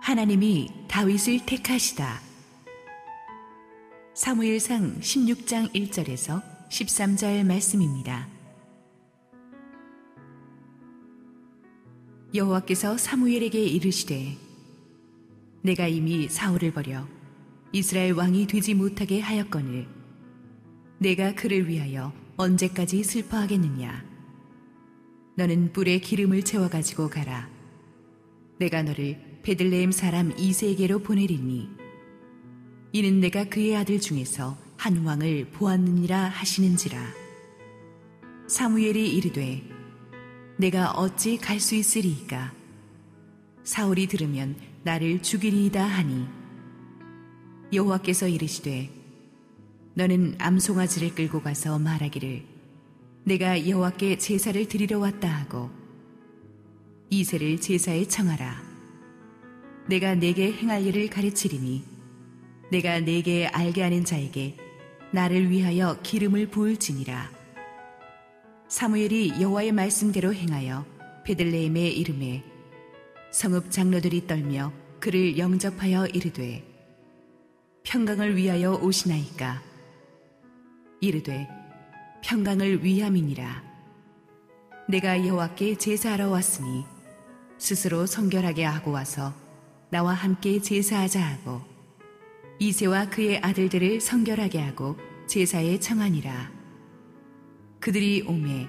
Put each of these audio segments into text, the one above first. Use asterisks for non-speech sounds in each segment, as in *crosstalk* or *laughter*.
하나님이 다윗을 택하시다. 사무엘상 16장 1절에서 13절 말씀입니다. 여호와께서 사무엘에게 이르시되 내가 이미 사울을 버려 이스라엘 왕이 되지 못하게 하였거늘 내가 그를 위하여 언제까지 슬퍼하겠느냐 너는 뿔에 기름을 채워 가지고 가라 내가 너를 베들레헴 사람 이세에게로 보내리니 이는 내가 그의 아들 중에서 한 왕을 보았느니라 하시는지라. 사무엘이 이르되 내가 어찌 갈 수 있으리이까? 사울이 들으면 나를 죽이리이다 하니 여호와께서 이르시되 너는 암송아지를 끌고 가서 말하기를 내가 여호와께 제사를 드리러 왔다 하고 이세를 제사에 청하라 내가 내게 행할 일을 가르치리니 내가 내게 알게 하는 자에게 나를 위하여 기름을 부을지니라. 사무엘이 여호와의 말씀대로 행하여 베들레헴의 이름에 성읍 장로들이 떨며 그를 영접하여 이르되 평강을 위하여 오시나이까 이르되 평강을 위함이니라 내가 여호와께 제사하러 왔으니 스스로 성결하게 하고 와서 나와 함께 제사하자 하고 이세와 그의 아들들을 성결하게 하고 제사에 청하니라. 그들이 오매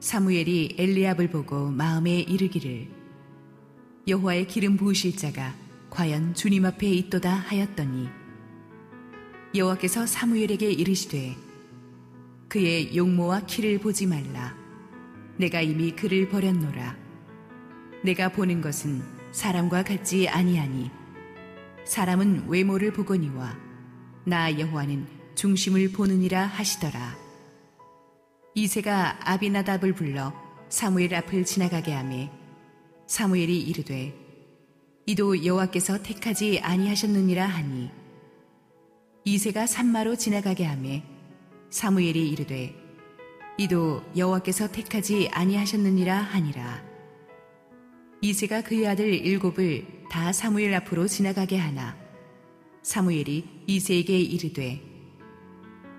사무엘이 엘리압을 보고 마음에 이르기를 여호와의 기름 부으실 자가 과연 주님 앞에 있도다 하였더니 여호와께서 사무엘에게 이르시되 그의 용모와 키를 보지 말라 내가 이미 그를 버렸노라 내가 보는 것은 사람과 같지 아니하니 사람은 외모를 보거니와 나 여호와는 중심을 보느니라 하시더라. 이세가 아비나답을 불러 사무엘 앞을 지나가게 하매 사무엘이 이르되 이도 여호와께서 택하지 아니하셨느니라 하니 이세가 산마로 지나가게 하매 사무엘이 이르되 이도 여호와께서 택하지 아니하셨느니라 하니라 이세가 그의 아들 일곱을 다 사무엘 앞으로 지나가게 하나. 사무엘이 이세에게 이르되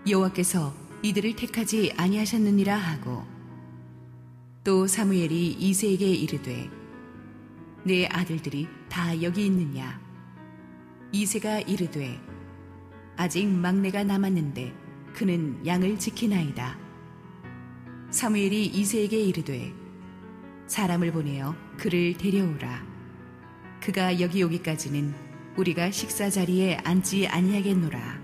여호와께서 이들을 택하지 아니하셨느니라 하고. 또 사무엘이 이세에게 이르되 내 아들들이 다 여기 있느냐? 이세가 이르되 아직 막내가 남았는데 그는 양을 지키나이다. 사무엘이 이세에게 이르되 사람을 보내어 그를 데려오라 그가 여기 오기까지는 우리가 식사 자리에 앉지 아니하겠노라.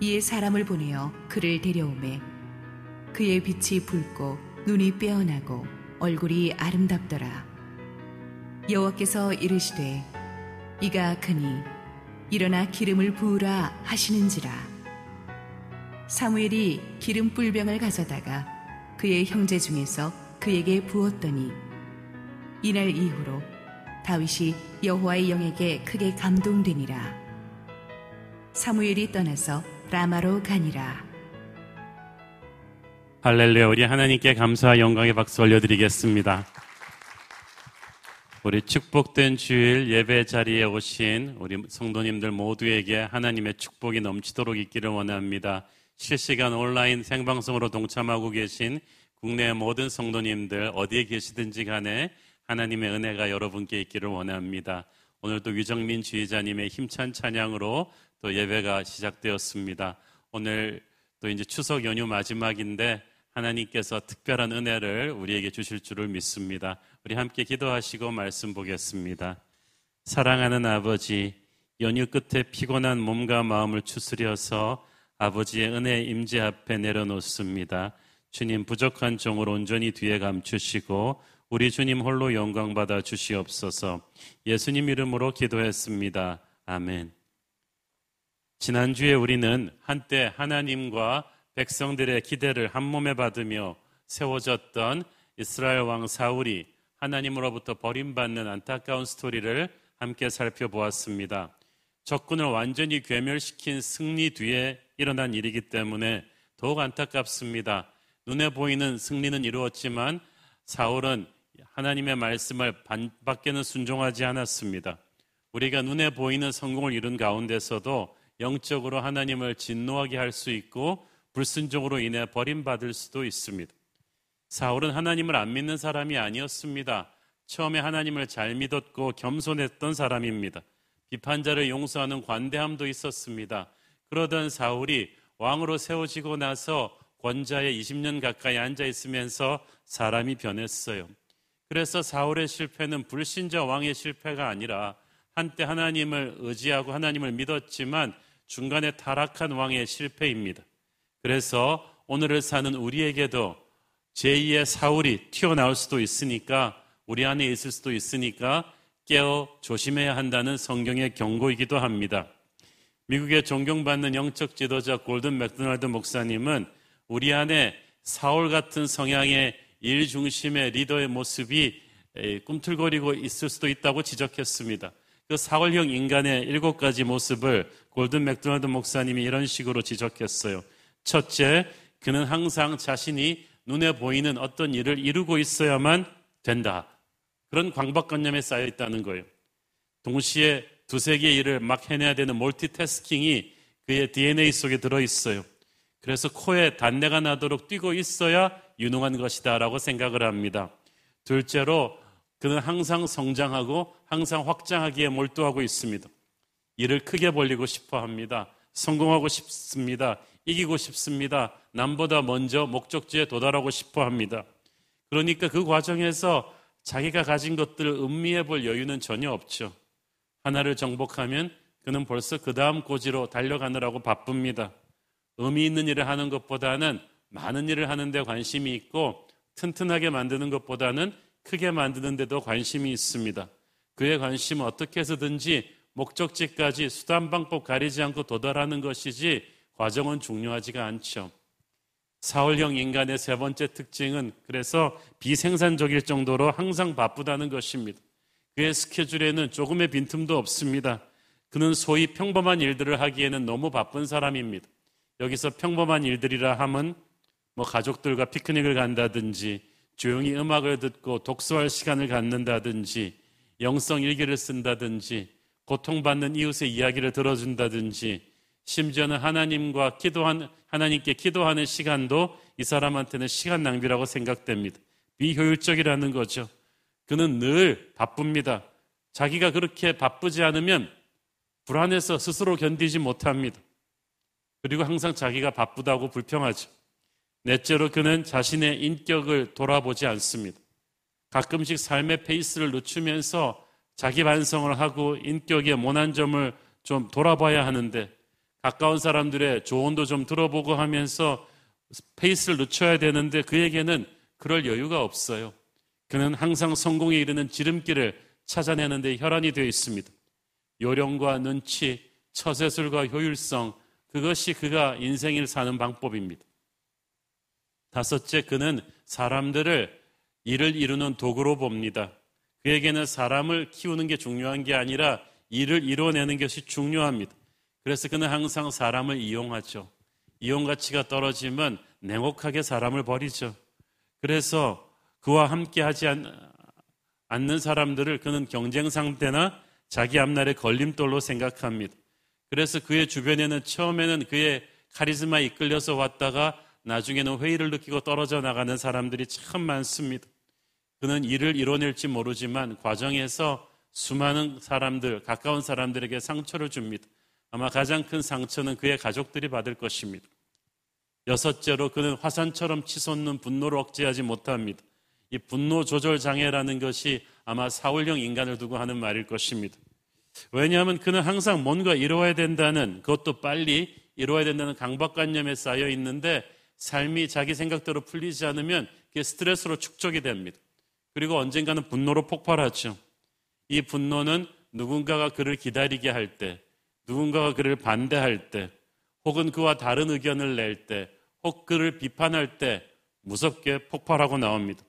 이에 사람을 보내어 그를 데려오매 그의 빛이 붉고 눈이 빼어나고 얼굴이 아름답더라. 여호와께서 이르시되 이가 크니 일어나 기름을 부으라 하시는지라. 사무엘이 기름 뿔병을 가져다가 그의 형제 중에서 그에게 부었더니 이날 이후로 다윗이 여호와의 영에게 크게 감동되니라. 사무엘이 떠나서 라마로 가니라. 할렐루야 우리 하나님께 감사와 영광의 박수 올려드리겠습니다. 우리 축복된 주일 예배 자리에 오신 우리 성도님들 모두에게 하나님의 축복이 넘치도록 있기를 원합니다. 실시간 온라인 생방송으로 동참하고 계신 국내 모든 성도님들 어디에 계시든지 간에 하나님의 은혜가 여러분께 있기를 원합니다. 오늘 또 위정민 주의자님의 힘찬 찬양으로 또 예배가 시작되었습니다. 오늘 또 이제 추석 연휴 마지막인데 하나님께서 특별한 은혜를 우리에게 주실 줄을 믿습니다. 우리 함께 기도하시고 말씀 보겠습니다. 사랑하는 아버지, 연휴 끝에 피곤한 몸과 마음을 추스려서 아버지의 은혜 임재 앞에 내려놓습니다. 주님 부족한 종을 온전히 뒤에 감추시고 우리 주님 홀로 영광 받아 주시옵소서. 예수님 이름으로 기도했습니다. 아멘. 지난주에 우리는 한때 하나님과 백성들의 기대를 한 몸에 받으며 세워졌던 이스라엘 왕 사울이 하나님으로부터 버림받는 안타까운 스토리를 함께 살펴보았습니다. 적군을 완전히 괴멸시킨 승리 뒤에 일어난 일이기 때문에 더욱 안타깝습니다. 눈에 보이는 승리는 이루었지만 사울은 하나님의 말씀을 반밖에는 순종하지 않았습니다. 우리가 눈에 보이는 성공을 이룬 가운데서도 영적으로 하나님을 진노하게 할 수 있고 불순종으로 인해 버림받을 수도 있습니다. 사울은 하나님을 안 믿는 사람이 아니었습니다. 처음에 하나님을 잘 믿었고 겸손했던 사람입니다. 비판자를 용서하는 관대함도 있었습니다. 그러던 사울이 왕으로 세워지고 나서 권자에 20년 가까이 앉아 있으면서 사람이 변했어요. 그래서 사울의 실패는 불신자 왕의 실패가 아니라 한때 하나님을 의지하고 하나님을 믿었지만 중간에 타락한 왕의 실패입니다. 그래서 오늘을 사는 우리에게도 제2의 사울이 튀어나올 수도 있으니까 우리 안에 있을 수도 있으니까 깨어 조심해야 한다는 성경의 경고이기도 합니다. 미국의 존경받는 영적 지도자 골든 맥도날드 목사님은 우리 안에 사울 같은 성향의 일 중심의 리더의 모습이 꿈틀거리고 있을 수도 있다고 지적했습니다. 그 사울형 인간의 일곱 가지 모습을 골든 맥도날드 목사님이 이런 식으로 지적했어요. 첫째, 그는 항상 자신이 눈에 보이는 어떤 일을 이루고 있어야만 된다. 그런 광박관념에 쌓여 있다는 거예요. 동시에 두세 개의 일을 막 해내야 되는 멀티태스킹이 그의 DNA 속에 들어 있어요. 그래서 코에 단내가 나도록 뛰고 있어야 유능한 것이다라고 생각을 합니다. 둘째로 그는 항상 성장하고 항상 확장하기에 몰두하고 있습니다. 일을 크게 벌리고 싶어 합니다. 성공하고 싶습니다. 이기고 싶습니다. 남보다 먼저 목적지에 도달하고 싶어 합니다. 그러니까 그 과정에서 자기가 가진 것들을 음미해 볼 여유는 전혀 없죠. 하나를 정복하면 그는 벌써 그 다음 고지로 달려가느라고 바쁩니다. 의미 있는 일을 하는 것보다는 많은 일을 하는데 관심이 있고 튼튼하게 만드는 것보다는 크게 만드는 데도 관심이 있습니다. 그의 관심은 어떻게 해서든지 목적지까지 수단 방법 가리지 않고 도달하는 것이지 과정은 중요하지가 않죠. 사울형 인간의 세 번째 특징은 그래서 비생산적일 정도로 항상 바쁘다는 것입니다. 그의 스케줄에는 조금의 빈틈도 없습니다. 그는 소위 평범한 일들을 하기에는 너무 바쁜 사람입니다. 여기서 평범한 일들이라 함은 뭐 가족들과 피크닉을 간다든지 조용히 음악을 듣고 독서할 시간을 갖는다든지 영성 일기를 쓴다든지 고통받는 이웃의 이야기를 들어준다든지 심지어는 하나님과 기도한 하나님께 기도하는 시간도 이 사람한테는 시간 낭비라고 생각됩니다. 비효율적이라는 거죠. 그는 늘 바쁩니다. 자기가 그렇게 바쁘지 않으면 불안해서 스스로 견디지 못합니다. 그리고 항상 자기가 바쁘다고 불평하죠. 넷째로 그는 자신의 인격을 돌아보지 않습니다. 가끔씩 삶의 페이스를 늦추면서 자기 반성을 하고 인격의 모난 점을 좀 돌아봐야 하는데 가까운 사람들의 조언도 좀 들어보고 하면서 페이스를 늦춰야 되는데 그에게는 그럴 여유가 없어요. 그는 항상 성공에 이르는 지름길을 찾아내는 데 혈안이 되어 있습니다. 요령과 눈치, 처세술과 효율성, 그것이 그가 인생을 사는 방법입니다. 다섯째, 그는 사람들을 일을 이루는 도구로 봅니다. 그에게는 사람을 키우는 게 중요한 게 아니라 일을 이뤄내는 것이 중요합니다. 그래서 그는 항상 사람을 이용하죠. 이용 가치가 떨어지면 냉혹하게 사람을 버리죠. 그래서 그와 함께 하지 않는 사람들을 그는 경쟁 상대나 자기 앞날의 걸림돌로 생각합니다. 그래서 그의 주변에는 처음에는 그의 카리스마에 이끌려서 왔다가 나중에는 회의를 느끼고 떨어져 나가는 사람들이 참 많습니다. 그는 일을 이뤄낼지 모르지만 과정에서 수많은 사람들, 가까운 사람들에게 상처를 줍니다. 아마 가장 큰 상처는 그의 가족들이 받을 것입니다. 여섯째로 그는 화산처럼 치솟는 분노를 억제하지 못합니다. 이 분노 조절 장애라는 것이 아마 사울형 인간을 두고 하는 말일 것입니다. 왜냐하면 그는 항상 뭔가 이루어야 된다는 그것도 빨리 이루어야 된다는 강박관념에 쌓여 있는데 삶이 자기 생각대로 풀리지 않으면 그게 스트레스로 축적이 됩니다. 그리고 언젠가는 분노로 폭발하죠. 이 분노는 누군가가 그를 기다리게 할 때, 누군가가 그를 반대할 때, 혹은 그와 다른 의견을 낼 때, 혹 그를 비판할 때 무섭게 폭발하고 나옵니다.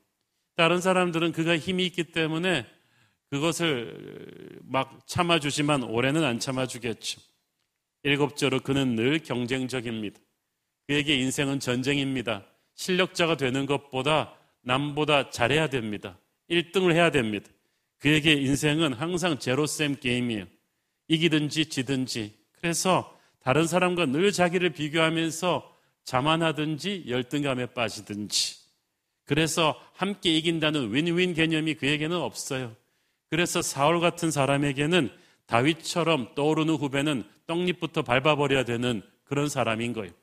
다른 사람들은 그가 힘이 있기 때문에 그것을 막 참아주지만 올해는 안 참아주겠죠. 일곱째로 그는 늘 경쟁적입니다. 그에게 인생은 전쟁입니다. 실력자가 되는 것보다 남보다 잘해야 됩니다. 1등을 해야 됩니다. 그에게 인생은 항상 제로셈 게임이에요. 이기든지 지든지. 그래서 다른 사람과 늘 자기를 비교하면서 자만하든지 열등감에 빠지든지. 그래서 함께 이긴다는 윈윈 개념이 그에게는 없어요. 그래서 사울 같은 사람에게는 다윗처럼 떠오르는 후배는 떡잎부터 밟아버려야 되는 그런 사람인 거예요.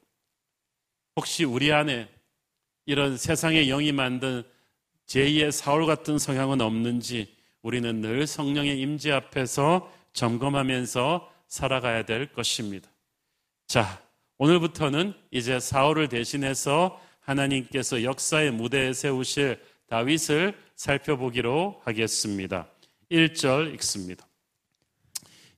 혹시 우리 안에 이런 세상의 영이 만든 제2의 사울 같은 성향은 없는지 우리는 늘 성령의 임재 앞에서 점검하면서 살아가야 될 것입니다. 자, 오늘부터는 이제 사울을 대신해서 하나님께서 역사의 무대에 세우실 다윗을 살펴보기로 하겠습니다. 1절 읽습니다.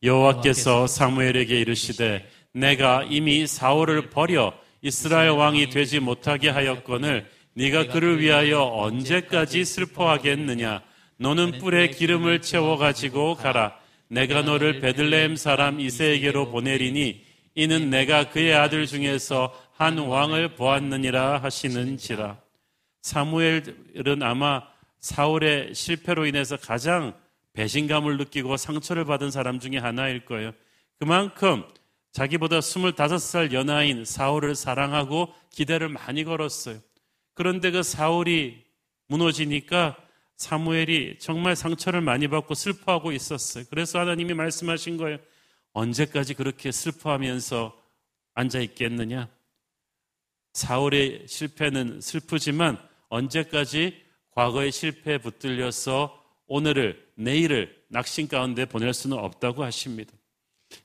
여호와께서 사무엘에게 이르시되 내가 이미 사울을 버려 이스라엘 왕이 되지 못하게 하였거늘 네가 그를 위하여 언제까지 슬퍼하겠느냐? 너는 뿔에 기름을 채워 가지고 가라. 내가 너를 베들레헴 사람 이세에게로 보내리니 이는 내가 그의 아들 중에서 한 왕을 보았느니라 하시는지라. 사무엘은 아마 사울의 실패로 인해서 가장 배신감을 느끼고 상처를 받은 사람 중에 하나일 거예요. 그만큼 자기보다 25살 연하인 사울을 사랑하고 기대를 많이 걸었어요. 그런데 그 사울이 무너지니까 사무엘이 정말 상처를 많이 받고 슬퍼하고 있었어요. 그래서 하나님이 말씀하신 거예요. 언제까지 그렇게 슬퍼하면서 앉아 있겠느냐? 사울의 실패는 슬프지만 언제까지 과거의 실패에 붙들려서 오늘을 내일을 낙심 가운데 보낼 수는 없다고 하십니다.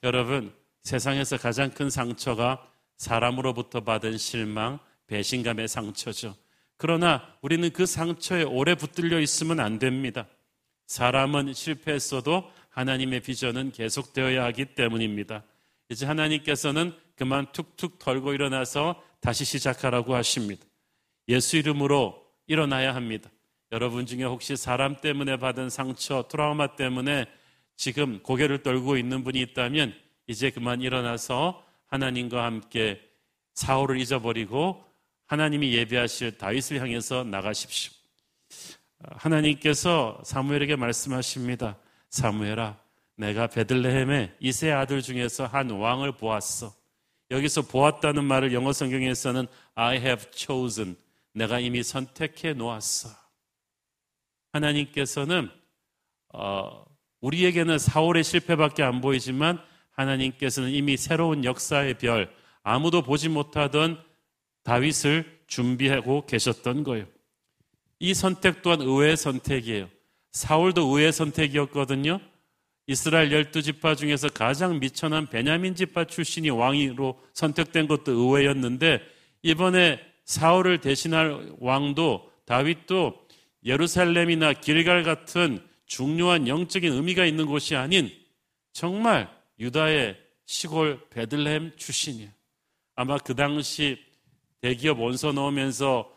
여러분, 세상에서 가장 큰 상처가 사람으로부터 받은 실망, 배신감의 상처죠. 그러나 우리는 그 상처에 오래 붙들려 있으면 안 됩니다. 사람은 실패했어도 하나님의 비전은 계속되어야 하기 때문입니다. 이제 하나님께서는 그만 툭툭 털고 일어나서 다시 시작하라고 하십니다. 예수 이름으로 일어나야 합니다. 여러분 중에 혹시 사람 때문에 받은 상처, 트라우마 때문에 지금 고개를 떨고 있는 분이 있다면 이제 그만 일어나서 하나님과 함께 사울을 잊어버리고 하나님이 예배하실 다윗을 향해서 나가십시오. 하나님께서 사무엘에게 말씀하십니다. 사무엘아, 내가 베들레헴의 이세 아들 중에서 한 왕을 보았어. 여기서 보았다는 말을 영어 성경에서는 I have chosen. 내가 이미 선택해 놓았어. 하나님께서는 어, 우리에게는 사울의 실패밖에 안 보이지만 하나님께서는 이미 새로운 역사의 별, 아무도 보지 못하던 다윗을 준비하고 계셨던 거예요. 이 선택 또한 의외의 선택이에요. 사울도 의외의 선택이었거든요. 이스라엘 열두 지파 중에서 가장 미천한 베냐민 지파 출신이 왕으로 선택된 것도 의외였는데 이번에 사울을 대신할 왕도 다윗도 예루살렘이나 길갈 같은 중요한 영적인 의미가 있는 곳이 아닌 정말 유다의 시골 베들레헴 출신이에요. 아마 그 당시 대기업 원서 넣으면서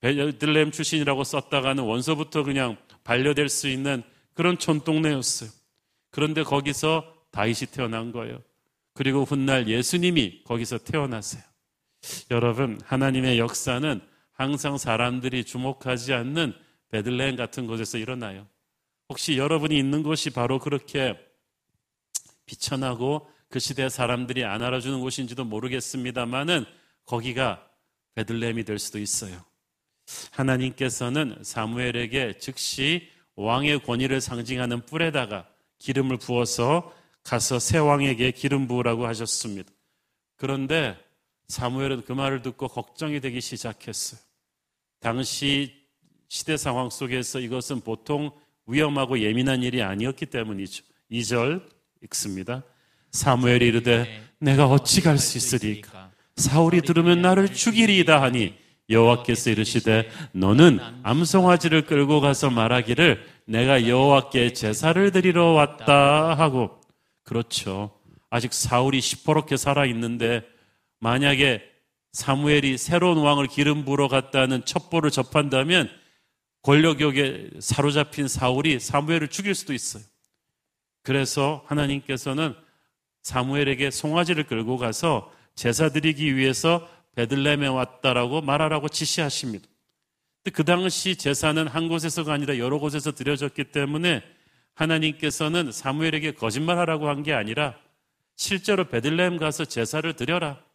베들레헴 출신이라고 썼다가는 원서부터 그냥 반려될 수 있는 그런 촌동네였어요. 그런데 거기서 다윗이 태어난 거예요. 그리고 훗날 예수님이 거기서 태어났어요. 여러분, 하나님의 역사는 항상 사람들이 주목하지 않는 베들레헴 같은 곳에서 일어나요. 혹시 여러분이 있는 곳이 바로 그렇게 비천하고 그 시대 사람들이 안 알아주는 곳인지도 모르겠습니다만은 거기가 베들레헴이 될 수도 있어요. 하나님께서는 사무엘에게 즉시 왕의 권위를 상징하는 뿔에다가 기름을 부어서 가서 새 왕에게 기름 부으라고 하셨습니다. 그런데 사무엘은 그 말을 듣고 걱정이 되기 시작했어요. 당시 시대 상황 속에서 이것은 보통 위험하고 예민한 일이 아니었기 때문이죠. 2절 읽습니다. 사무엘이 이르되 내가 어찌 갈 수 있으리까 사울이 들으면 나를 죽이리이다 하니 여호와께서 이르시되 너는 암송아지를 끌고 가서 말하기를 내가 여호와께 제사를 드리러 왔다 하고 그렇죠. 아직 사울이 시퍼렇게 살아 있는데 만약에 사무엘이 새로운 왕을 기름 부러 갔다는 첩보를 접한다면 권력욕에 사로잡힌 사울이 사무엘을 죽일 수도 있어요. 그래서 하나님께서는 사무엘에게 송아지를 끌고 가서 제사 드리기 위해서 베들레헴에 왔다라고 말하라고 지시하십니다. 그 당시 제사는 한 곳에서가 아니라 여러 곳에서 드려졌기 때문에 하나님께서는 사무엘에게 거짓말하라고 한 게 아니라 실제로 베들레헴 가서 제사를 드려라.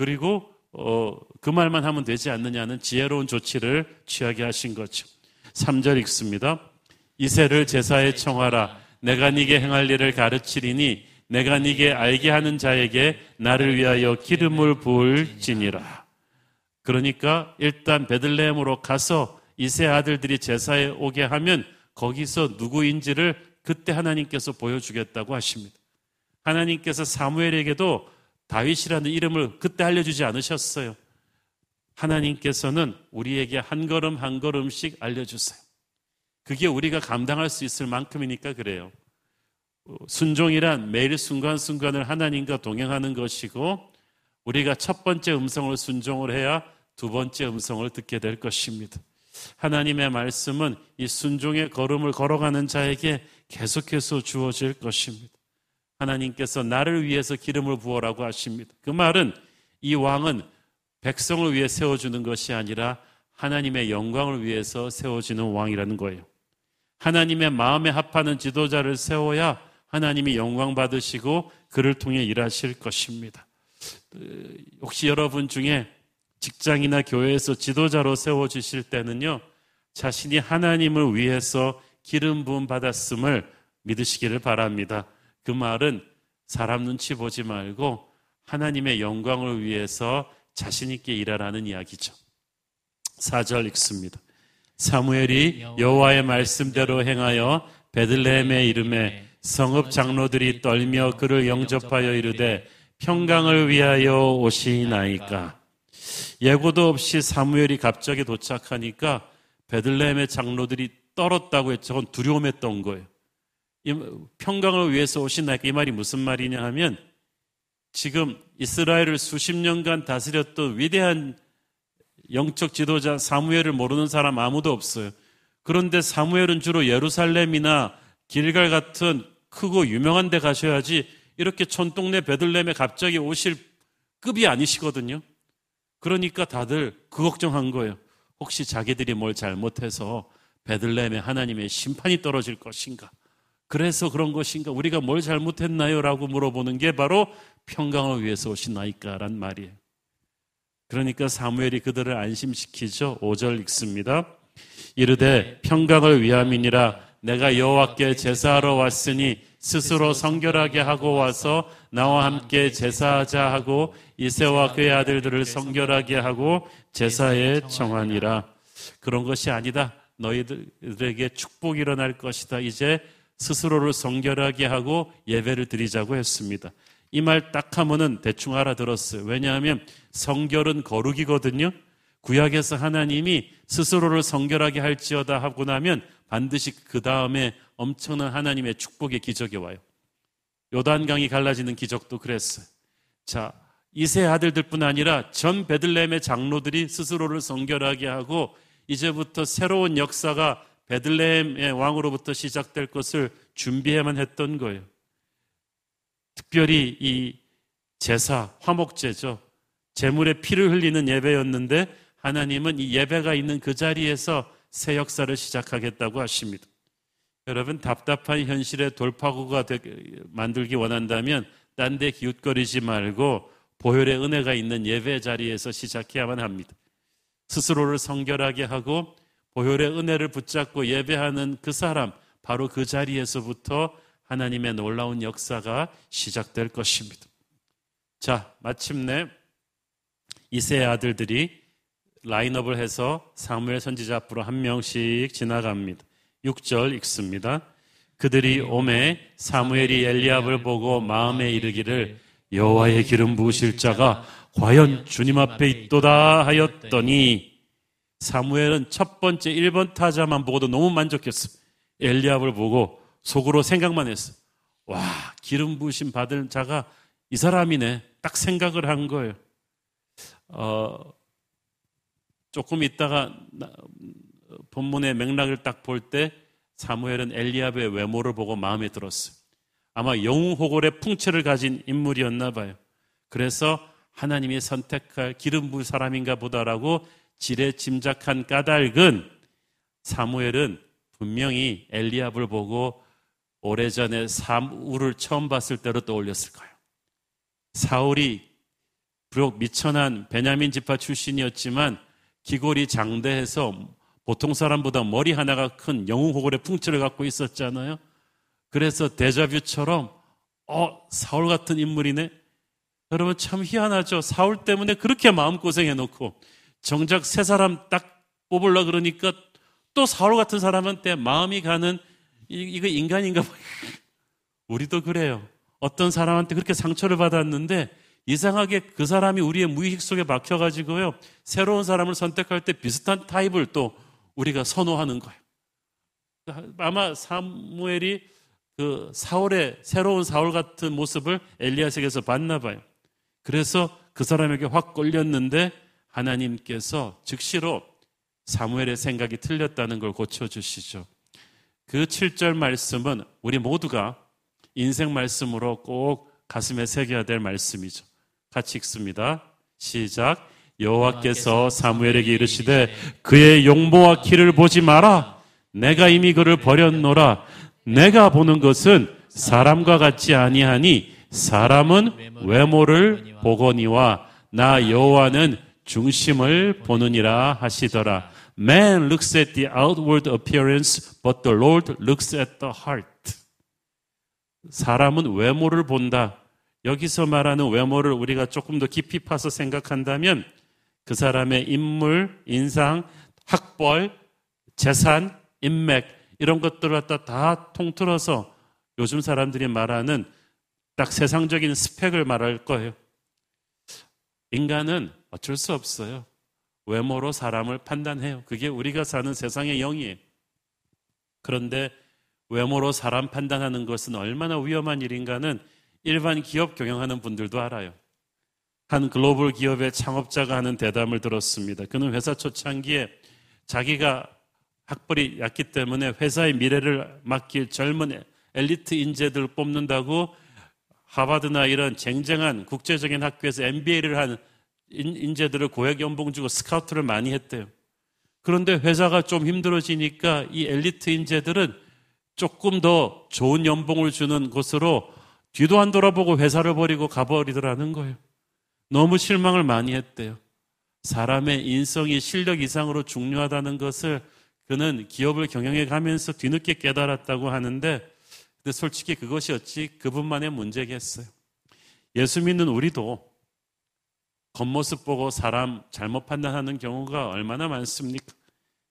그리고 어, 그 말만 하면 되지 않느냐는 지혜로운 조치를 취하게 하신 거죠. 3절 읽습니다. 이세를 제사에 청하라. 내가 네게 행할 일을 가르치리니 내가 네게 알게 하는 자에게 나를 위하여 기름을 부을지니라. 그러니까 일단 베들레헴으로 가서 이세 아들들이 제사에 오게 하면 거기서 누구인지를 그때 하나님께서 보여주겠다고 하십니다. 하나님께서 사무엘에게도 다윗이라는 이름을 그때 알려주지 않으셨어요. 하나님께서는 우리에게 한 걸음 한 걸음씩 알려주세요. 그게 우리가 감당할 수 있을 만큼이니까 그래요. 순종이란 매일 순간순간을 하나님과 동행하는 것이고 우리가 첫 번째 음성을 순종을 해야 두 번째 음성을 듣게 될 것입니다. 하나님의 말씀은 이 순종의 걸음을 걸어가는 자에게 계속해서 주어질 것입니다. 하나님께서 나를 위해서 기름을 부어라고 하십니다. 그 말은 이 왕은 백성을 위해 세워주는 것이 아니라 하나님의 영광을 위해서 세워지는 왕이라는 거예요. 하나님의 마음에 합하는 지도자를 세워야 하나님이 영광 받으시고 그를 통해 일하실 것입니다. 혹시 여러분 중에 직장이나 교회에서 지도자로 세워주실 때는요, 자신이 하나님을 위해서 기름 부음 받았음을 믿으시기를 바랍니다. 그 말은 사람 눈치 보지 말고 하나님의 영광을 위해서 자신있게 일하라는 이야기죠. 4절 읽습니다. 사무엘이 여호와의 말씀대로 행하여 베들레헴의 이름에 성읍 장로들이 떨며 그를 영접하여 이르되 평강을 위하여 오시나이까. 예고도 없이 사무엘이 갑자기 도착하니까 베들레헴의 장로들이 떨었다고 했죠. 그건 두려움했던 거예요. 평강을 위해서 오시나이까 이 말이 무슨 말이냐 하면 지금 이스라엘을 수십 년간 다스렸던 위대한 영적 지도자 사무엘을 모르는 사람 아무도 없어요. 그런데 사무엘은 주로 예루살렘이나 길갈 같은 크고 유명한 데 가셔야지 이렇게 촌동네 베들렘에 갑자기 오실 급이 아니시거든요. 그러니까 다들 그 걱정한 거예요. 혹시 자기들이 뭘 잘못해서 베들렘에 하나님의 심판이 떨어질 것인가? 그래서 그런 것인가? 우리가 뭘 잘못했나요? 라고 물어보는 게 바로 평강을 위해서 오시나이까란 말이에요. 그러니까 사무엘이 그들을 안심시키죠. 5절 읽습니다. 이르되 평강을 위함이니라 내가 여호와께 제사하러 왔으니 스스로 성결하게 하고 와서 나와 함께 제사하자 하고 이세와 그의 아들들을 성결하게 하고 제사에 정하니라. 그런 것이 아니다. 너희들에게 축복이 일어날 것이다. 이제 스스로를 성결하게 하고 예배를 드리자고 했습니다. 이 말 딱 하면은 대충 알아들었어요. 왜냐하면 성결은 거룩이거든요. 구약에서 하나님이 스스로를 성결하게 할지어다 하고 나면 반드시 그 다음에 엄청난 하나님의 축복의 기적이 와요. 요단강이 갈라지는 기적도 그랬어요. 자, 이세 아들들뿐 아니라 전 베들레헴의 장로들이 스스로를 성결하게 하고 이제부터 새로운 역사가 베들레헴의 왕으로부터 시작될 것을 준비해만 했던 거예요. 특별히 이 제사, 화목제죠. 제물의 피를 흘리는 예배였는데 하나님은 이 예배가 있는 그 자리에서 새 역사를 시작하겠다고 하십니다. 여러분 답답한 현실의 돌파구가 만들기 원한다면 딴 데 기웃거리지 말고 보혈의 은혜가 있는 예배 자리에서 시작해야만 합니다. 스스로를 성결하게 하고 보혈의 은혜를 붙잡고 예배하는 그 사람 바로 그 자리에서부터 하나님의 놀라운 역사가 시작될 것입니다. 자, 마침내 이세 아들들이 라인업을 해서 사무엘 선지자 앞으로 한 명씩 지나갑니다. 6절 읽습니다. 그들이 오매 사무엘이 엘리압을 보고 마음에 이르기를 여호와의 기름 부으실 자가 과연 주님 앞에 있도다 하였더니 사무엘은 첫 번째 1번 타자만 보고도 너무 만족했어. 엘리압을 보고 속으로 생각만 했어. 와, 기름 부으심 받을 자가 이 사람이네. 딱 생각을 한 거예요. 어, 조금 있다가 본문의 맥락을 딱 볼 때 사무엘은 엘리압의 외모를 보고 마음에 들었어요. 아마 영웅호골의 풍채를 가진 인물이었나 봐요. 그래서 하나님이 선택할 기름 부을 사람인가 보다라고 지레 짐작한 까닭은 사무엘은 분명히 엘리압을 보고 오래전에 사울을 처음 봤을 때로 떠올렸을 거예요. 사울이 비록 미천한 베냐민 지파 출신이었지만 기골이 장대해서 보통 사람보다 머리 하나가 큰 영웅 호골의 풍치를 갖고 있었잖아요. 그래서 데자뷰처럼 어 사울 같은 인물이네. 여러분 참 희한하죠. 사울 때문에 그렇게 마음 고생해 놓고 정작 세 사람 딱 뽑으려 그러니까 또 사울 같은 사람한테 마음이 가는 이, 거 인간인가 봐요. *laughs* 우리도 그래요. 어떤 사람한테 그렇게 상처를 받았는데 이상하게 그 사람이 우리의 무의식 속에 막혀가지고요. 새로운 사람을 선택할 때 비슷한 타입을 또 우리가 선호하는 거예요. 아마 사무엘이 그 사울의 새로운 사울 같은 모습을 엘리야에게서 봤나 봐요. 그래서 그 사람에게 확 걸렸는데 하나님께서 즉시로 사무엘의 생각이 틀렸다는 걸 고쳐주시죠. 그 7절 말씀은 우리 모두가 인생 말씀으로 꼭 가슴에 새겨야 될 말씀이죠. 같이 읽습니다. 시작. 여호와께서 사무엘에게 이르시되 그의 용모와 키를 보지 마라. 내가 이미 그를 버렸노라. 내가 보는 것은 사람과 같지 아니하니 사람은 외모를 보거니와 나 여호와는 중심을 보느니라 하시더라. Man looks at the outward appearance, but the Lord looks at the heart. 사람은 외모를 본다. 여기서 말하는 외모를 우리가 조금 더 깊이 파서 생각한다면 그 사람의 인물, 인상, 학벌, 재산, 인맥 이런 것들을 갖다 다 통틀어서 요즘 사람들이 말하는 딱 세상적인 스펙을 말할 거예요. 인간은 어쩔 수 없어요. 외모로 사람을 판단해요. 그게 우리가 사는 세상의 영이에요. 그런데 외모로 사람 판단하는 것은 얼마나 위험한 일인가는 일반 기업 경영하는 분들도 알아요. 한 글로벌 기업의 창업자가 하는 대담을 들었습니다. 그는 회사 초창기에 자기가 학벌이 얕기 때문에 회사의 미래를 맡길 젊은 엘리트 인재들 뽑는다고 하바드나 이런 쟁쟁한 국제적인 학교에서 MBA를 한 인 재들을 고액 연봉 주고 스카우트를 많이 했대요. 그런데 회사가 좀 힘들어지니까 이 엘리트 인재들은 조금 더 좋은 연봉을 주는 곳으로 뒤도 안 돌아보고 회사를 버리고 가버리더라는 거예요. 너무 실망을 많이 했대요. 사람의 인성이 실력 이상으로 중요하다는 것을 그는 기업을 경영해 가면서 뒤늦게 깨달았다고 하는데 근데 솔직히 그것이 어찌 그분만의 문제겠어요. 예수 믿는 우리도 겉모습 보고 사람 잘못 판단하는 경우가 얼마나 많습니까?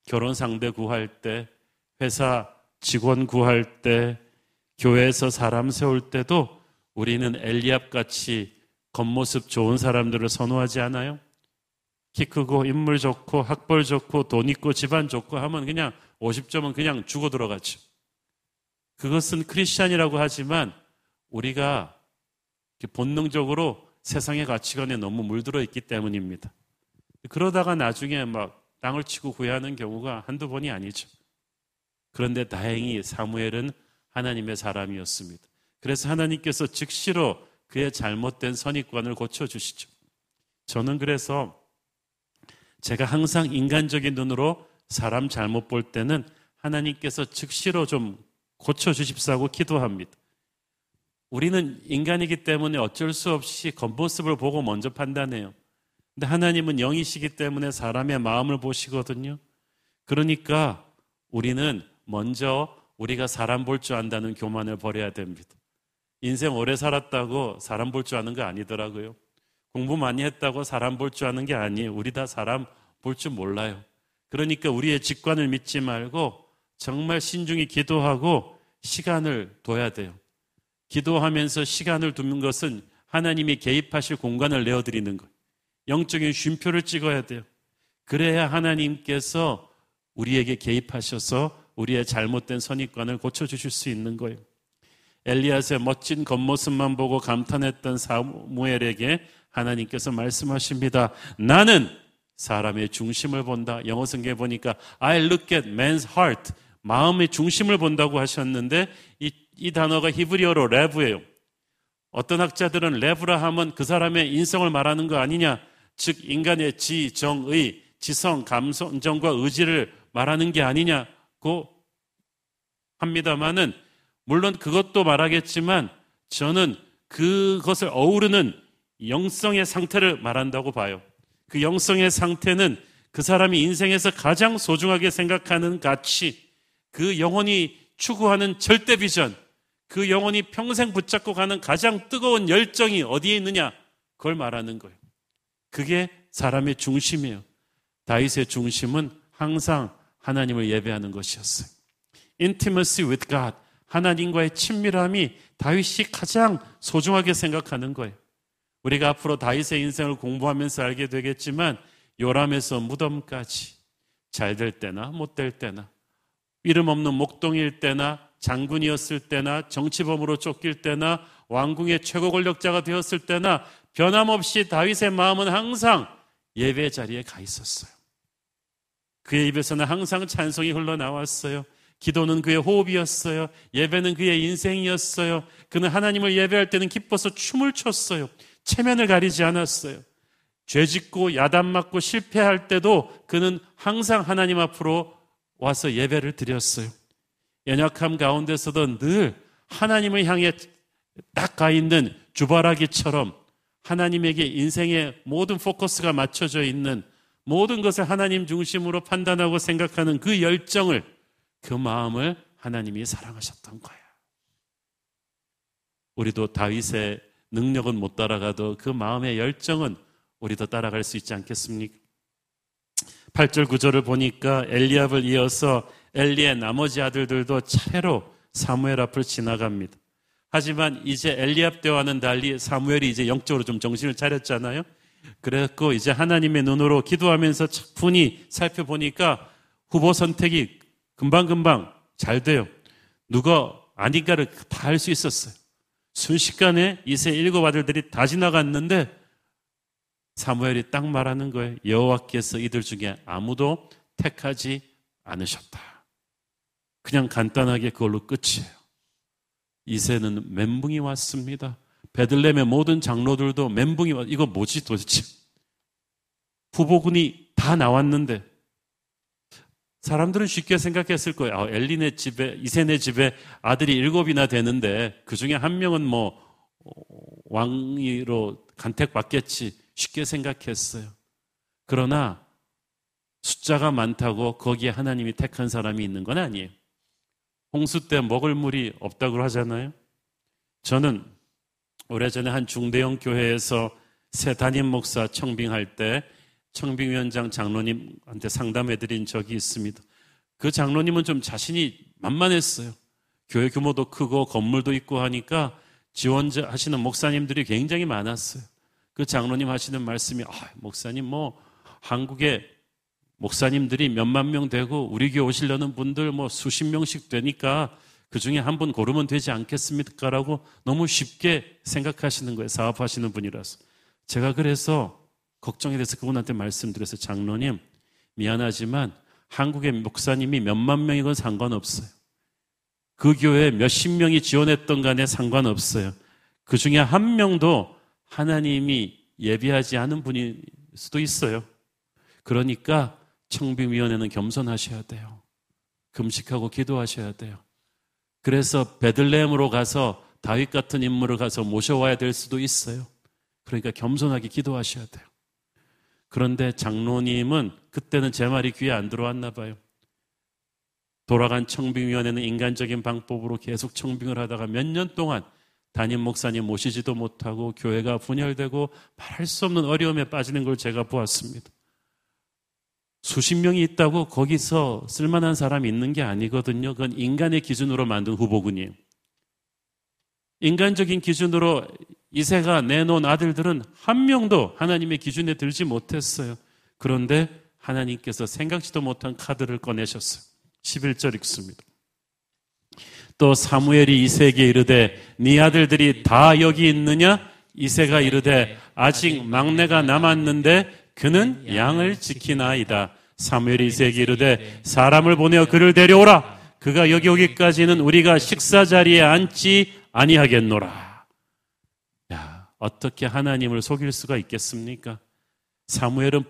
결혼 상대 구할 때, 회사 직원 구할 때, 교회에서 사람 세울 때도 우리는 엘리압 같이 겉모습 좋은 사람들을 선호하지 않아요? 키 크고 인물 좋고 학벌 좋고 돈 있고 집안 좋고 하면 그냥 50점은 그냥 주고 들어가죠. 그것은 크리스찬이라고 하지만 우리가 본능적으로 세상의 가치관에 너무 물들어 있기 때문입니다. 그러다가 나중에 막 땅을 치고 후회하는 경우가 한두 번이 아니죠. 그런데 다행히 사무엘은 하나님의 사람이었습니다. 그래서 하나님께서 즉시로 그의 잘못된 선입관을 고쳐주시죠. 저는 그래서 제가 항상 인간적인 눈으로 사람 잘못 볼 때는 하나님께서 즉시로 좀 고쳐주십사고 기도합니다. 우리는 인간이기 때문에 어쩔 수 없이 겉모습을 보고 먼저 판단해요. 근데 하나님은 영이시기 때문에 사람의 마음을 보시거든요. 그러니까 우리는 먼저 우리가 사람 볼 줄 안다는 교만을 버려야 됩니다. 인생 오래 살았다고 사람 볼 줄 아는 거 아니더라고요. 공부 많이 했다고 사람 볼 줄 아는 게 아니에요. 우리 다 사람 볼 줄 몰라요. 그러니까 우리의 직관을 믿지 말고 정말 신중히 기도하고 시간을 둬야 돼요. 기도하면서 시간을 두는 것은 하나님이 개입하실 공간을 내어드리는 거예요. 영적인 쉼표를 찍어야 돼요. 그래야 하나님께서 우리에게 개입하셔서 우리의 잘못된 선입관을 고쳐주실 수 있는 거예요. 엘리아스의 멋진 겉모습만 보고 감탄했던 사무엘에게 하나님께서 말씀하십니다. 나는 사람의 중심을 본다. 영어 성경에 보니까 I look at man's heart. 마음의 중심을 본다고 하셨는데 이, 이 단어가 히브리어로 레브예요. 어떤 학자들은 레브라 하면 그 사람의 인성을 말하는 거 아니냐. 즉 인간의 지, 정, 의, 지성, 감성과 의지를 말하는 게 아니냐고 합니다만은 물론 그것도 말하겠지만 저는 그것을 어우르는 영성의 상태를 말한다고 봐요. 그 영성의 상태는 그 사람이 인생에서 가장 소중하게 생각하는 가치, 그 영혼이 추구하는 절대 비전, 그 영혼이 평생 붙잡고 가는 가장 뜨거운 열정이 어디에 있느냐? 그걸 말하는 거예요. 그게 사람의 중심이에요. 다윗의 중심은 항상 하나님을 예배하는 것이었어요. intimacy with God. 하나님과의 친밀함이 다윗이 가장 소중하게 생각하는 거예요. 우리가 앞으로 다윗의 인생을 공부하면서 알게 되겠지만 요람에서 무덤까지 잘 될 때나 못 될 때나 이름 없는 목동일 때나 장군이었을 때나 정치범으로 쫓길 때나 왕궁의 최고 권력자가 되었을 때나 변함없이 다윗의 마음은 항상 예배 자리에 가 있었어요. 그의 입에서는 항상 찬송이 흘러나왔어요. 기도는 그의 호흡이었어요. 예배는 그의 인생이었어요. 그는 하나님을 예배할 때는 기뻐서 춤을 췄어요. 체면을 가리지 않았어요. 죄 짓고 야단 맞고 실패할 때도 그는 항상 하나님 앞으로 와서 예배를 드렸어요. 연약함 가운데서도 늘 하나님을 향해 딱 가 있는 주바라기처럼 하나님에게 인생의 모든 포커스가 맞춰져 있는 모든 것을 하나님 중심으로 판단하고 생각하는 그 열정을 그 마음을 하나님이 사랑하셨던 거예요. 우리도 다윗의 능력은 못 따라가도 그 마음의 열정은 우리도 따라갈 수 있지 않겠습니까? 8절 9절을 보니까 엘리압을 이어서 엘리의 나머지 아들들도 차례로 사무엘 앞을 지나갑니다. 하지만 이제 엘리압 때와는 달리 사무엘이 이제 영적으로 좀 정신을 차렸잖아요. 그래갖고 이제 하나님의 눈으로 기도하면서 차분히 살펴보니까 후보 선택이 금방금방 잘 돼요. 누가 아닌가를 다 알 수 있었어요. 순식간에 이세 일곱 아들들이 다 지나갔는데 사무엘이 딱 말하는 거예요. 여호와께서 이들 중에 아무도 택하지 않으셨다. 그냥 간단하게 그걸로 끝이에요. 이세는 멘붕이 왔습니다. 베들렘의 모든 장로들도 멘붕이 왔, 이거 뭐지 도대체? 후보군이 다 나왔는데 사람들은 쉽게 생각했을 거예요. 아, 엘리네 집에, 이세네 집에 아들이 일곱이나 되는데 그 중에 한 명은 뭐 어, 왕위로 간택받겠지 쉽게 생각했어요. 그러나 숫자가 많다고 거기에 하나님이 택한 사람이 있는 건 아니에요. 홍수 때 먹을 물이 없다고 하잖아요. 저는 오래전에 한 중대형 교회에서 새 담임 목사 청빙할 때 청빙위원장 장로님한테 상담해 드린 적이 있습니다. 그 장로님은 좀 자신이 만만했어요. 교회 규모도 크고 건물도 있고 하니까 지원자 하시는 목사님들이 굉장히 많았어요. 그 장로님 하시는 말씀이 아, 목사님 뭐 한국에 목사님들이 몇만 명 되고 우리 교회 오시려는 분들 뭐 수십 명씩 되니까 그 중에 한 분 고르면 되지 않겠습니까? 라고 너무 쉽게 생각하시는 거예요. 사업하시는 분이라서. 제가 그래서 걱정이 돼서 그분한테 말씀드려서 장로님, 미안하지만 한국의 목사님이 몇만 명이건 상관없어요. 그 교회 몇십 명이 지원했던 간에 상관없어요. 그 중에 한 명도 하나님이 예비하지 않은 분일 수도 있어요. 그러니까 청빙위원회는 겸손하셔야 돼요. 금식하고 기도하셔야 돼요. 그래서 베들레헴으로 가서 다윗 같은 인물을 가서 모셔와야 될 수도 있어요. 그러니까 겸손하게 기도하셔야 돼요. 그런데 장로님은 그때는 제 말이 귀에 안 들어왔나 봐요. 돌아간 청빙위원회는 인간적인 방법으로 계속 청빙을 하다가 몇 년 동안 담임 목사님 모시지도 못하고 교회가 분열되고 말할 수 없는 어려움에 빠지는 걸 제가 보았습니다. 수십 명이 있다고 거기서 쓸만한 사람이 있는 게 아니거든요. 그건 인간의 기준으로 만든 후보군이에요. 인간적인 기준으로 이세가 내놓은 아들들은 한 명도 하나님의 기준에 들지 못했어요. 그런데 하나님께서 생각지도 못한 카드를 꺼내셨어요. 11절 읽습니다. 또 사무엘이 이세에게 이르되 네 아들들이 다 여기 있느냐? 이세가 이르되 아직 막내가 남았는데 그는 양을 지키나이다. 사무엘이 이세에게 이르되 사람을 보내어 그를 데려오라. 그가 여기 오기까지는 우리가 식사 자리에 앉지 아니하겠노라. 야, 어떻게 하나님을 속일 수가 있겠습니까? 사무엘은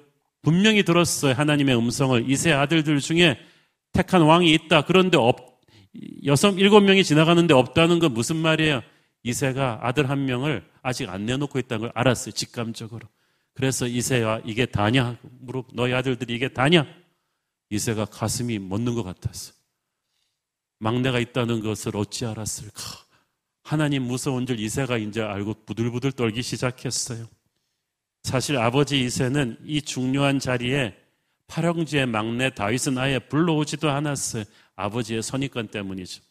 분명히 들었어요. 하나님의 음성을. 이세 아들들 중에 택한 왕이 있다. 그런데 없, 여성 일곱 명이 지나가는데 없다는 건 무슨 말이에요? 이세가 아들 한 명을 아직 안 내놓고 있다는 걸 알았어요. 직감적으로. 그래서 이세와 이게 다냐? 물어 너희 아들들이 이게 다냐? 이세가 가슴이 멎는 것 같았어. 막내가 있다는 것을 어찌 알았을까? 하나님 무서운 줄 이세가 이제 알고 부들부들 떨기 시작했어요. 사실 아버지 이세는 이 중요한 자리에 팔형제의 막내 다윗은 아예 불러오지도 않았어요. 아버지의 선입관 때문이죠.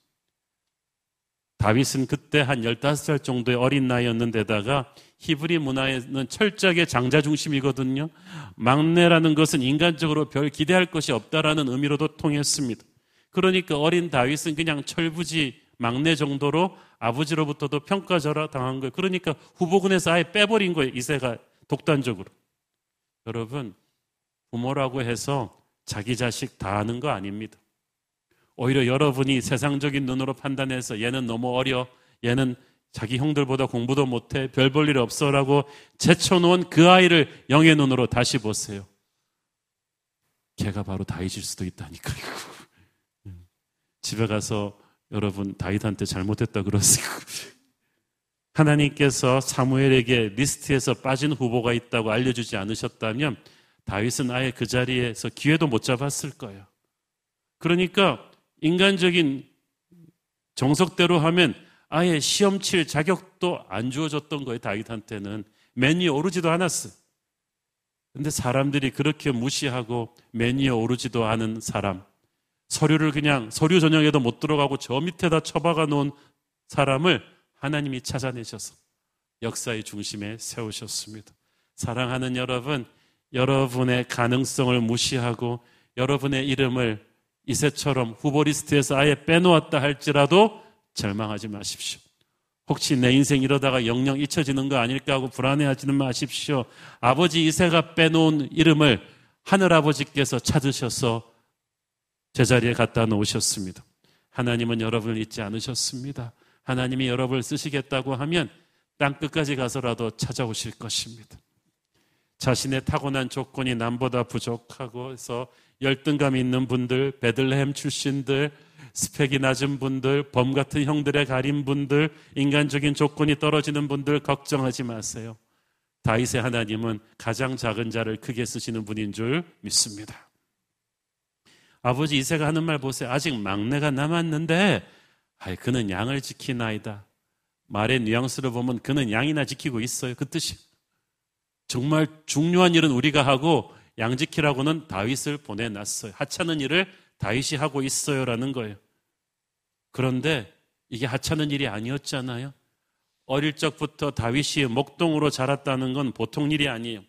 다윗은 그때 한 15살 정도의 어린 나이였는데다가 히브리 문화에는 철저하게 장자 중심이거든요. 막내라는 것은 인간적으로 별 기대할 것이 없다라는 의미로도 통했습니다. 그러니까 어린 다윗은 그냥 철부지 막내 정도로 아버지로부터도 평가절하 당한 거예요. 그러니까 후보군에서 아예 빼버린 거예요. 이세가 독단적으로. 여러분, 부모라고 해서 자기 자식 다 하는 거 아닙니다. 오히려 여러분이 세상적인 눈으로 판단해서 얘는 너무 어려, 얘는 자기 형들보다 공부도 못해, 별 볼 일 없어라고 제쳐놓은 그 아이를 영의 눈으로 다시 보세요. 걔가 바로 다윗일 수도 있다니까요. 집에 가서 여러분 다윗한테 잘못했다 그러세요. *laughs* 하나님께서 사무엘에게 리스트에서 빠진 후보가 있다고 알려주지 않으셨다면 다윗은 아예 그 자리에서 기회도 못 잡았을 거예요. 그러니까 인간적인 정석대로 하면 아예 시험 칠 자격도 안 주어졌던 거예요. 다윗한테는 맨 위에 오르지도 않았어. 근데 사람들이 그렇게 무시하고 맨 위에 오르지도 않은 사람, 서류를 그냥 서류 전형에도 못 들어가고 저 밑에다 처박아 놓은 사람을 하나님이 찾아내셔서 역사의 중심에 세우셨습니다. 사랑하는 여러분, 여러분의 가능성을 무시하고 여러분의 이름을 이새처럼 후보 리스트에서 아예 빼놓았다 할지라도 절망하지 마십시오. 혹시 내 인생 이러다가 영영 잊혀지는 거 아닐까 하고 불안해하지는 마십시오. 아버지 이새가 빼놓은 이름을 하늘아버지께서 찾으셔서 제자리에 갖다 놓으셨습니다. 하나님은 여러분을 잊지 않으셨습니다. 하나님이 여러분을 쓰시겠다고 하면 땅 끝까지 가서라도 찾아오실 것입니다. 자신의 타고난 조건이 남보다 부족하고 해서 열등감 있는 분들, 베들레헴 출신들, 스펙이 낮은 분들, 범 같은 형들의 가린 분들, 인간적인 조건이 떨어지는 분들 걱정하지 마세요. 다윗의 하나님은 가장 작은 자를 크게 쓰시는 분인 줄 믿습니다. 아버지 이세가 하는 말 보세요. 아직 막내가 남았는데, 아이, 그는 양을 지키나이다. 말의 뉘앙스를 보면 그는 양이나 지키고 있어요. 그 뜻이. 정말 중요한 일은 우리가 하고 양 지키라고는 다윗을 보내놨어요. 하찮은 일을 다윗이 하고 있어요라는 거예요. 그런데 이게 하찮은 일이 아니었잖아요. 어릴 적부터 다윗이 목동으로 자랐다는 건 보통 일이 아니에요.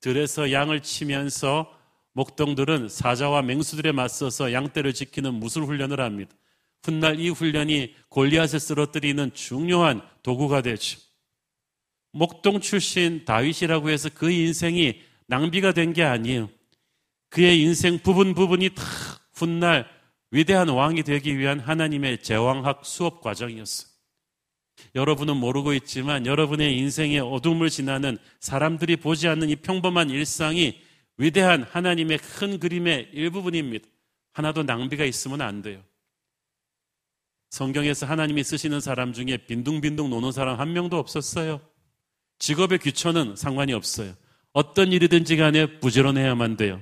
들에서 양을 치면서 목동들은 사자와 맹수들에 맞서서 양떼를 지키는 무술 훈련을 합니다. 훗날 이 훈련이 골리앗을 쓰러뜨리는 중요한 도구가 되죠. 목동 출신 다윗이라고 해서 그 인생이 낭비가 된 게 아니에요. 그의 인생 부분 부분이 다 훗날 위대한 왕이 되기 위한 하나님의 제왕학 수업 과정이었어요. 여러분은 모르고 있지만 여러분의 인생의 어둠을 지나는 사람들이 보지 않는 이 평범한 일상이 위대한 하나님의 큰 그림의 일부분입니다. 하나도 낭비가 있으면 안 돼요. 성경에서 하나님이 쓰시는 사람 중에 빈둥빈둥 노는 사람 한 명도 없었어요. 직업의 귀천은 상관이 없어요. 어떤 일이든지 간에 부지런해야만 돼요.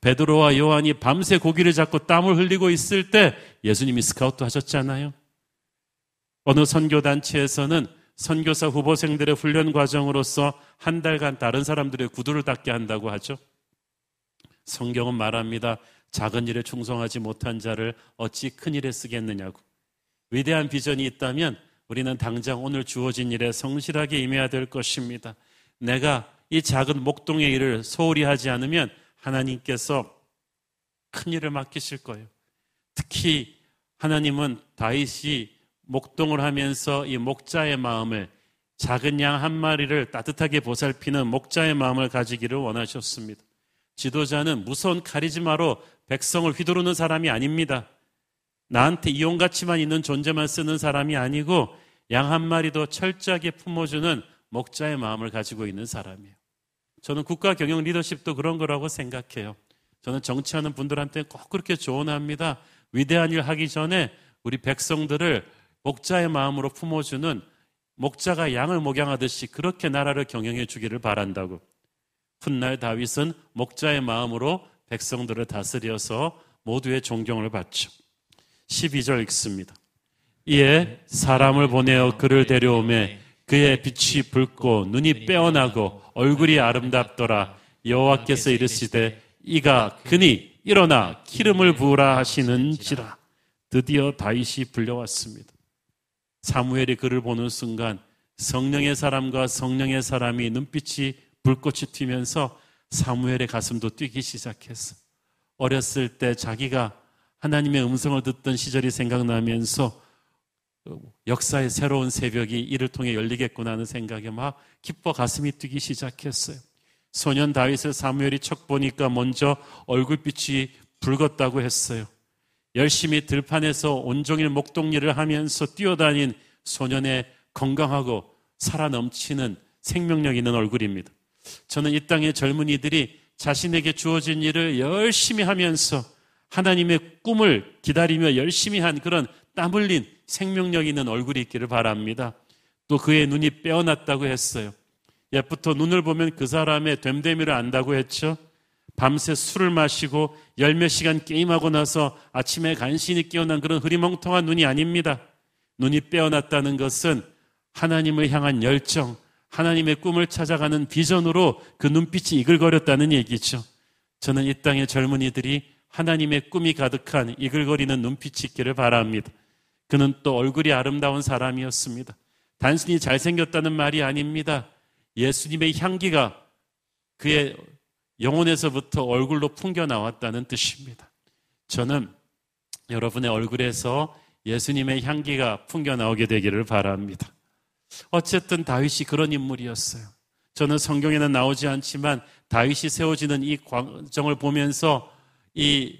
베드로와 요한이 밤새 고기를 잡고 땀을 흘리고 있을 때 예수님이 스카우트 하셨잖아요. 어느 선교단체에서는 선교사 후보생들의 훈련 과정으로서 한 달간 다른 사람들의 구두를 닦게 한다고 하죠. 성경은 말합니다. 작은 일에 충성하지 못한 자를 어찌 큰 일에 쓰겠느냐고. 위대한 비전이 있다면 우리는 당장 오늘 주어진 일에 성실하게 임해야 될 것입니다. 내가 이 작은 목동의 일을 소홀히 하지 않으면 하나님께서 큰 일을 맡기실 거예요. 특히 하나님은 다윗이 목동을 하면서 이 목자의 마음을 작은 양 한 마리를 따뜻하게 보살피는 목자의 마음을 가지기를 원하셨습니다. 지도자는 무서운 카리즈마로 백성을 휘두르는 사람이 아닙니다. 나한테 이용가치만 있는 존재만 쓰는 사람이 아니고 양 한 마리도 철저하게 품어주는 목자의 마음을 가지고 있는 사람이에요. 저는 국가 경영 리더십도 그런 거라고 생각해요. 저는 정치하는 분들한테 꼭 그렇게 조언합니다. 위대한 일 하기 전에 우리 백성들을 목자의 마음으로 품어주는 목자가 양을 목양하듯이 그렇게 나라를 경영해 주기를 바란다고. 훗날 다윗은 목자의 마음으로 백성들을 다스려서 모두의 존경을 받죠. 12절 읽습니다. 이에 사람을 보내어 그를 데려오매 그의 빛이 붉고 눈이 빼어나고 얼굴이 아름답더라 여호와께서 이르시되 이가 그니 일어나 기름을 부으라 하시는지라 드디어 다윗이 불려왔습니다. 사무엘이 그를 보는 순간 성령의 사람과 성령의 사람이 눈빛이 불꽃이 튀면서 사무엘의 가슴도 뛰기 시작했어. 어렸을 때 자기가 하나님의 음성을 듣던 시절이 생각나면서 역사의 새로운 새벽이 이를 통해 열리겠구나 하는 생각에 막 기뻐 가슴이 뛰기 시작했어요. 소년 다윗을 사무엘이 척 보니까 먼저 얼굴빛이 붉었다고 했어요. 열심히 들판에서 온종일 목동일을 하면서 뛰어다닌 소년의 건강하고 살아 넘치는 생명력 있는 얼굴입니다. 저는 이 땅의 젊은이들이 자신에게 주어진 일을 열심히 하면서 하나님의 꿈을 기다리며 열심히 한 그런 땀 흘린 생명력 있는 얼굴이 있기를 바랍니다. 또 그의 눈이 빼어났다고 했어요. 옛부터 눈을 보면 그 사람의 됨됨이를 안다고 했죠. 밤새 술을 마시고 열 몇 시간 게임하고 나서 아침에 간신히 깨어난 그런 흐리멍텅한 눈이 아닙니다. 눈이 빼어났다는 것은 하나님을 향한 열정, 하나님의 꿈을 찾아가는 비전으로 그 눈빛이 이글거렸다는 얘기죠. 저는 이 땅의 젊은이들이 하나님의 꿈이 가득한 이글거리는 눈빛이 있기를 바랍니다. 그는 또 얼굴이 아름다운 사람이었습니다. 단순히 잘생겼다는 말이 아닙니다. 예수님의 향기가 그의 영혼에서부터 얼굴로 풍겨 나왔다는 뜻입니다. 저는 여러분의 얼굴에서 예수님의 향기가 풍겨 나오게 되기를 바랍니다. 어쨌든 다윗이 그런 인물이었어요. 저는 성경에는 나오지 않지만 다윗이 세워지는 이 과정을 보면서 이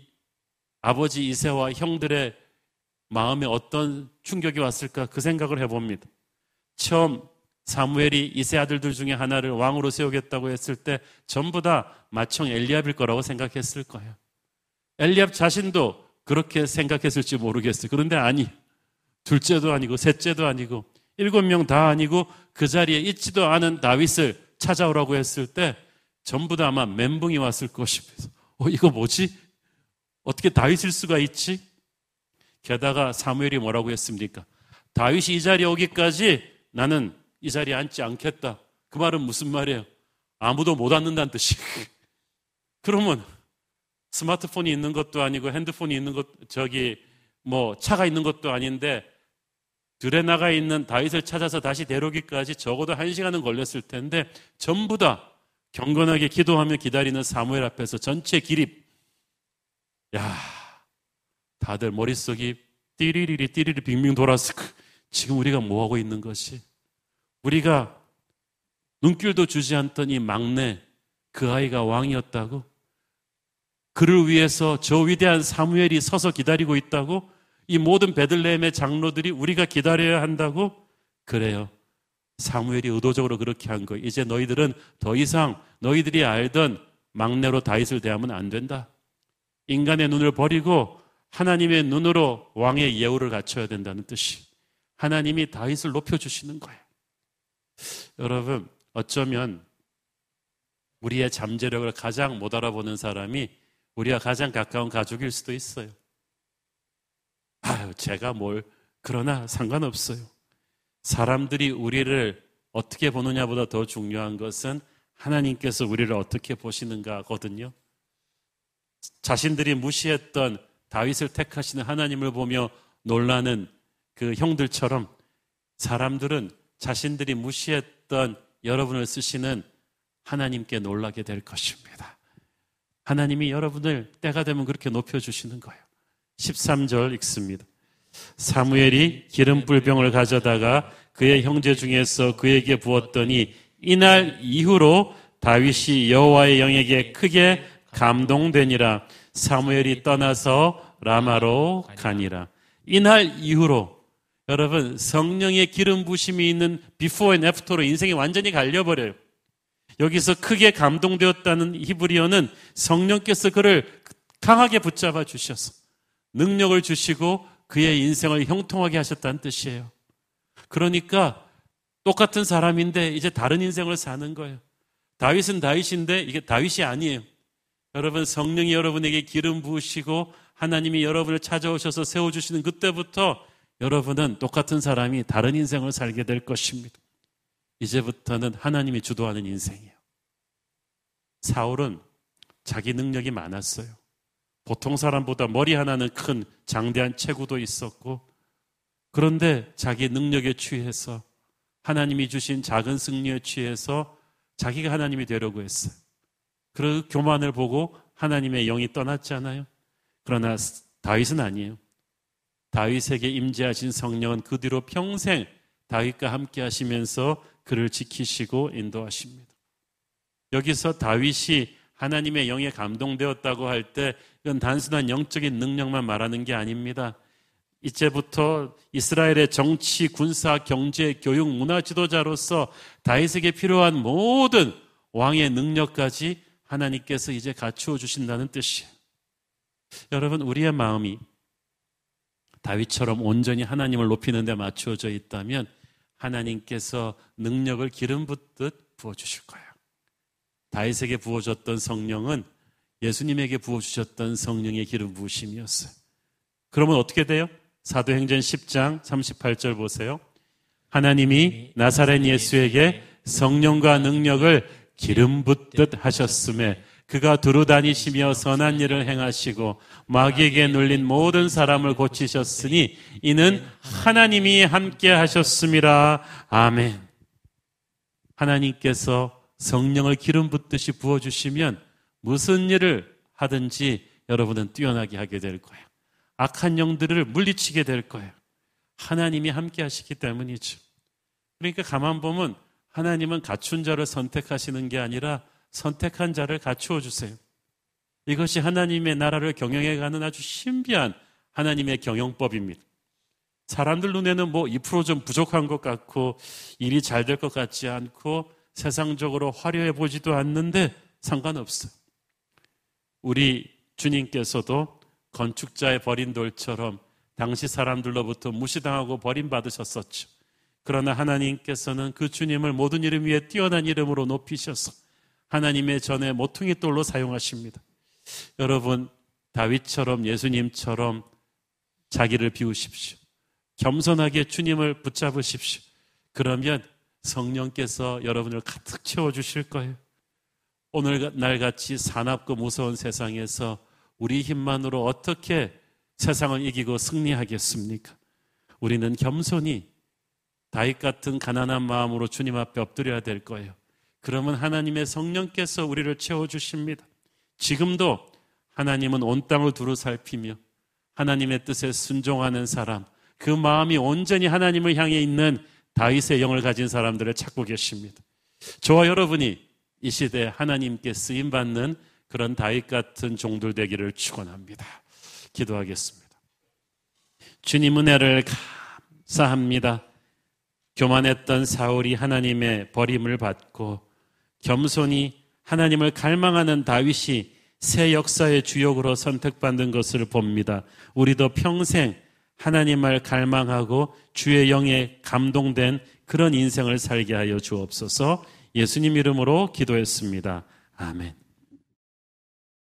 아버지 이세와 형들의 마음에 어떤 충격이 왔을까 그 생각을 해봅니다. 처음 사무엘이 이세 아들들 중에 하나를 왕으로 세우겠다고 했을 때 전부 다 마청 엘리압일 거라고 생각했을 거예요. 엘리압 자신도 그렇게 생각했을지 모르겠어요. 그런데 아니. 둘째도 아니고 셋째도 아니고 일곱 명 다 아니고 그 자리에 있지도 않은 다윗을 찾아오라고 했을 때 전부 다 아마 멘붕이 왔을 것입니다. 어, 이거 뭐지? 어떻게 다윗일 수가 있지? 게다가 사무엘이 뭐라고 했습니까? 다윗이 이 자리에 오기까지 나는 이 자리에 앉지 않겠다. 그 말은 무슨 말이에요? 아무도 못 앉는다는 뜻이. *laughs* 그러면 스마트폰이 있는 것도 아니고 핸드폰이 있는 것, 저기 뭐 차가 있는 것도 아닌데 들에 나가 있는 다윗을 찾아서 다시 데려오기까지 적어도 한 시간은 걸렸을 텐데 전부 다 경건하게 기도하며 기다리는 사무엘 앞에서 전체 기립. 야, 다들 머릿속이 띠리리리 띠리리 빙빙 돌았을 그 지금 우리가 뭐 하고 있는 것이 우리가 눈길도 주지 않던 이 막내 그 아이가 왕이었다고 그를 위해서 저 위대한 사무엘이 서서 기다리고 있다고 이 모든 베들레헴의 장로들이 우리가 기다려야 한다고 그래요. 사무엘이 의도적으로 그렇게 한 거예요. 이제 너희들은 더 이상 너희들이 알던 막내로 다윗을 대하면 안 된다. 인간의 눈을 버리고 하나님의 눈으로 왕의 예우를 갖춰야 된다는 뜻이. 하나님이 다윗을 높여주시는 거예요. 여러분, 어쩌면 우리의 잠재력을 가장 못 알아보는 사람이 우리와 가장 가까운 가족일 수도 있어요. 아유, 제가 뭘, 그러나 상관없어요. 사람들이 우리를 어떻게 보느냐보다 더 중요한 것은 하나님께서 우리를 어떻게 보시는가거든요. 자신들이 무시했던 다윗을 택하시는 하나님을 보며 놀라는 그 형들처럼 사람들은 자신들이 무시했던 여러분을 쓰시는 하나님께 놀라게 될 것입니다. 하나님이 여러분을 때가 되면 그렇게 높여주시는 거예요. 13절 읽습니다. 사무엘이 기름 뿔병을 가져다가 그의 형제 중에서 그에게 부었더니 이날 이후로 다윗이 여호와의 영에게 크게 감동되니라 사무엘이 떠나서 라마로 가니라. 이날 이후로 여러분 성령의 기름 부심이 있는 before and after로 인생이 완전히 갈려버려요. 여기서 크게 감동되었다는 히브리어는 성령께서 그를 강하게 붙잡아 주셔서 능력을 주시고 그의 인생을 형통하게 하셨다는 뜻이에요. 그러니까 똑같은 사람인데 이제 다른 인생을 사는 거예요. 다윗은 다윗인데 이게 다윗이 아니에요. 여러분 성령이 여러분에게 기름 부으시고 하나님이 여러분을 찾아오셔서 세워주시는 그때부터 여러분은 똑같은 사람이 다른 인생을 살게 될 것입니다. 이제부터는 하나님이 주도하는 인생이에요. 사울은 자기 능력이 많았어요. 보통 사람보다 머리 하나는 큰 장대한 체구도 있었고, 그런데 자기 능력에 취해서 하나님이 주신 작은 승리에 취해서 자기가 하나님이 되려고 했어요. 그 교만을 보고 하나님의 영이 떠났잖아요. 그러나 다윗은 아니에요. 다윗에게 임재하신 성령은 그 뒤로 평생 다윗과 함께 하시면서 그를 지키시고 인도하십니다. 여기서 다윗이 하나님의 영에 감동되었다고 할 때 이건 단순한 영적인 능력만 말하는 게 아닙니다. 이제부터 이스라엘의 정치, 군사, 경제, 교육, 문화 지도자로서 다윗에게 필요한 모든 왕의 능력까지 하나님께서 이제 갖추어 주신다는 뜻이에요. 여러분, 우리의 마음이 다윗처럼 온전히 하나님을 높이는 데 맞추어져 있다면 하나님께서 능력을 기름 붓듯 부어 주실 거예요. 다윗에게 부어줬던 성령은 예수님에게 부어주셨던 성령의 기름 부으심이었어요. 그러면 어떻게 돼요? 사도행전 10장 38절 보세요. 하나님이 나사렛 예수에게 성령과 능력을 기름 붓듯 하셨음에 그가 두루 다니시며 선한 일을 행하시고 마귀에게 눌린 모든 사람을 고치셨으니 이는 하나님이 함께 하셨습니다. 아멘. 하나님께서 성령을 기름 붓듯이 부어주시면 무슨 일을 하든지 여러분은 뛰어나게 하게 될 거예요. 악한 영들을 물리치게 될 거예요. 하나님이 함께 하시기 때문이죠. 그러니까 가만 보면 하나님은 갖춘 자를 선택하시는 게 아니라 선택한 자를 갖추어 주세요. 이것이 하나님의 나라를 경영해 가는 아주 신비한 하나님의 경영법입니다. 사람들 눈에는 뭐 2%좀 부족한 것 같고 일이 잘 될 것 같지 않고 세상적으로 화려해 보지도 않는데 상관없어요. 우리 주님께서도 건축자의 버린 돌처럼 당시 사람들로부터 무시당하고 버림받으셨었죠. 그러나 하나님께서는 그 주님을 모든 이름 위에 뛰어난 이름으로 높이셔서 하나님의 전에 모퉁이 돌로 사용하십니다. 여러분, 다윗처럼 예수님처럼 자기를 비우십시오. 겸손하게 주님을 붙잡으십시오. 그러면 성령께서 여러분을 가득 채워 주실 거예요. 오늘날 같이 사납고 무서운 세상에서 우리 힘만으로 어떻게 세상을 이기고 승리하겠습니까? 우리는 겸손히 다윗 같은 가난한 마음으로 주님 앞에 엎드려야 될 거예요. 그러면 하나님의 성령께서 우리를 채워주십니다. 지금도 하나님은 온 땅을 두루 살피며 하나님의 뜻에 순종하는 사람, 그 마음이 온전히 하나님을 향해 있는 다윗의 영을 가진 사람들을 찾고 계십니다. 저와 여러분이 이 시대에 하나님께 쓰임 받는 그런 다윗 같은 종들 되기를 축원합니다. 기도하겠습니다. 주님 은혜를 감사합니다. 교만했던 사울이 하나님의 버림을 받고 겸손히 하나님을 갈망하는 다윗이 새 역사의 주역으로 선택받는 것을 봅니다. 우리도 평생 하나님을 갈망하고 주의 영에 감동된 그런 인생을 살게 하여 주옵소서 예수님 이름으로 기도했습니다. 아멘.